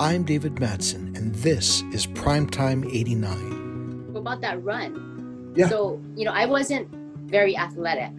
I'm David Matson, and this is Primetime 89. What About that run. Yeah. So, you know, I wasn't very athletic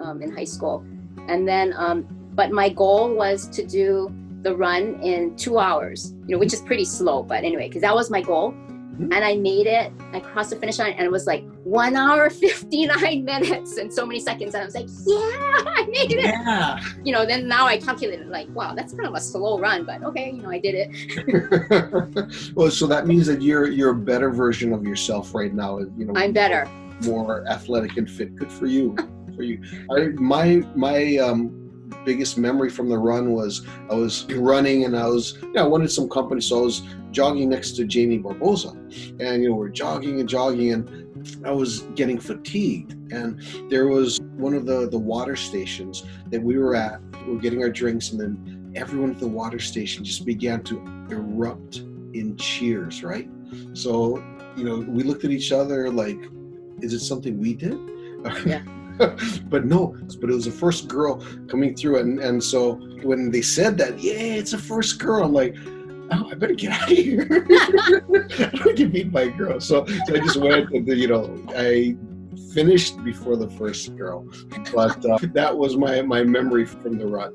um, in high school. And then, um, but my goal was to do the run in two hours, you know, which is pretty slow, but anyway, because that was my goal. Mhm. And I made it. I crossed the finish line, and it was like one hour, 59 minutes, and so many seconds. And I was like, yeah, I made it. Yeah. You know, then now I calculated, like, wow, that's kind of a slow run, but okay, you know, I did it. well, so that means that you're you're a better version of yourself right now. You know, I'm better. more athletic and fit. Good for you. for you. I, my my um, biggest memory from the run was I was running and I was yeah I wanted some company, so I was jogging next to Jamie Barbosa, and you know we're jogging and jogging and I was getting fatigued and there was one of the the water stations that we were at. We were getting our drinks and then everyone at the water station just began to erupt in cheers. Right, so you know we looked at each other like is it something we did? Yeah. but no, but it was the first girl coming through, and and so when they said that, yeah, it's a first girl, I'm like, oh, I better get out of here. I don't get beat by a girl, so, so I just went, and you know, I finished before the first girl, but uh, that was my my memory from the run.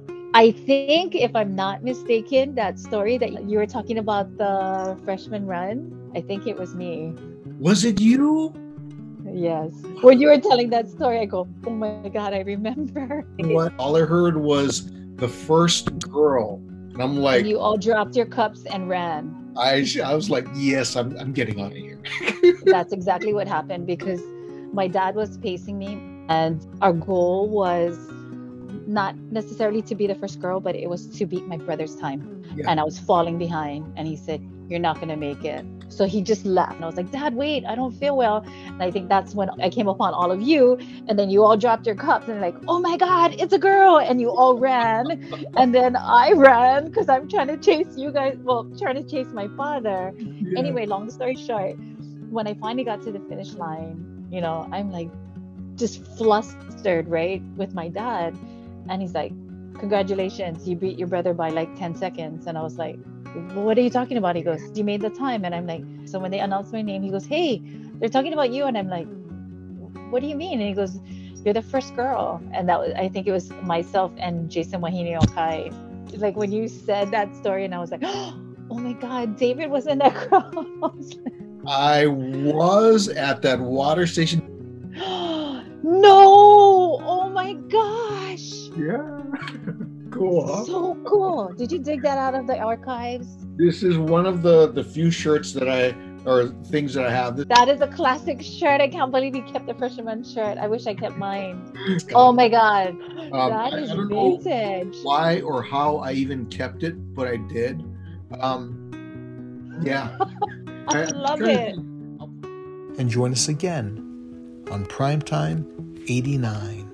I think, if I'm not mistaken, that story that you were talking about the freshman run, I think it was me. was it you? Yes. Mm. When you were telling that story, I go, oh my God, I remember. What all I heard was the first girl, and I'm like, And you all dropped your cups and ran. I I was like, yes, I'm I'm getting out of here. That's exactly what happened because my dad was pacing me, and our goal was not necessarily to be the first girl, but it was to beat my brother's time. Yeah. And I was falling behind, and he said, You're not going to make it. So he just left. And I was like, Dad, wait, I don't feel well. And I think that's when I came upon all of you, and then you all dropped your cups and like, Oh my God, it's a girl. And you all ran. and then I ran because I'm trying to chase you guys, well, trying to chase my father anyway, long story short, when I finally got to the finish line, you know, I'm like just flustered, right, with my dad. And he's like, Congratulations, you beat your brother by like 10 seconds. And I was like, What are you talking about? He goes, You made the time. And I'm like, So when they announced my name, he goes, Hey, they're talking about you. And I'm like, What do you mean? And he goes, You're the first girl. And that was, I think it was myself and Jason Wahini Okai. Like when you said that story, and I was like, Oh my God, David was in that crowd. I was like, I was at that water station. no! Oh my gosh! Yeah. cool. huh? So cool. Did you dig that out of the archives? This is one of the the few shirts that I or things that I have. That is a classic shirt. I can't believe you kept the fisherman shirt. I wish I kept mine. Oh my god. um, that I, is I don't know vintage. why or how I even kept it, but I did. Um, yeah. I I'm love it. And join us again on Primetime 89.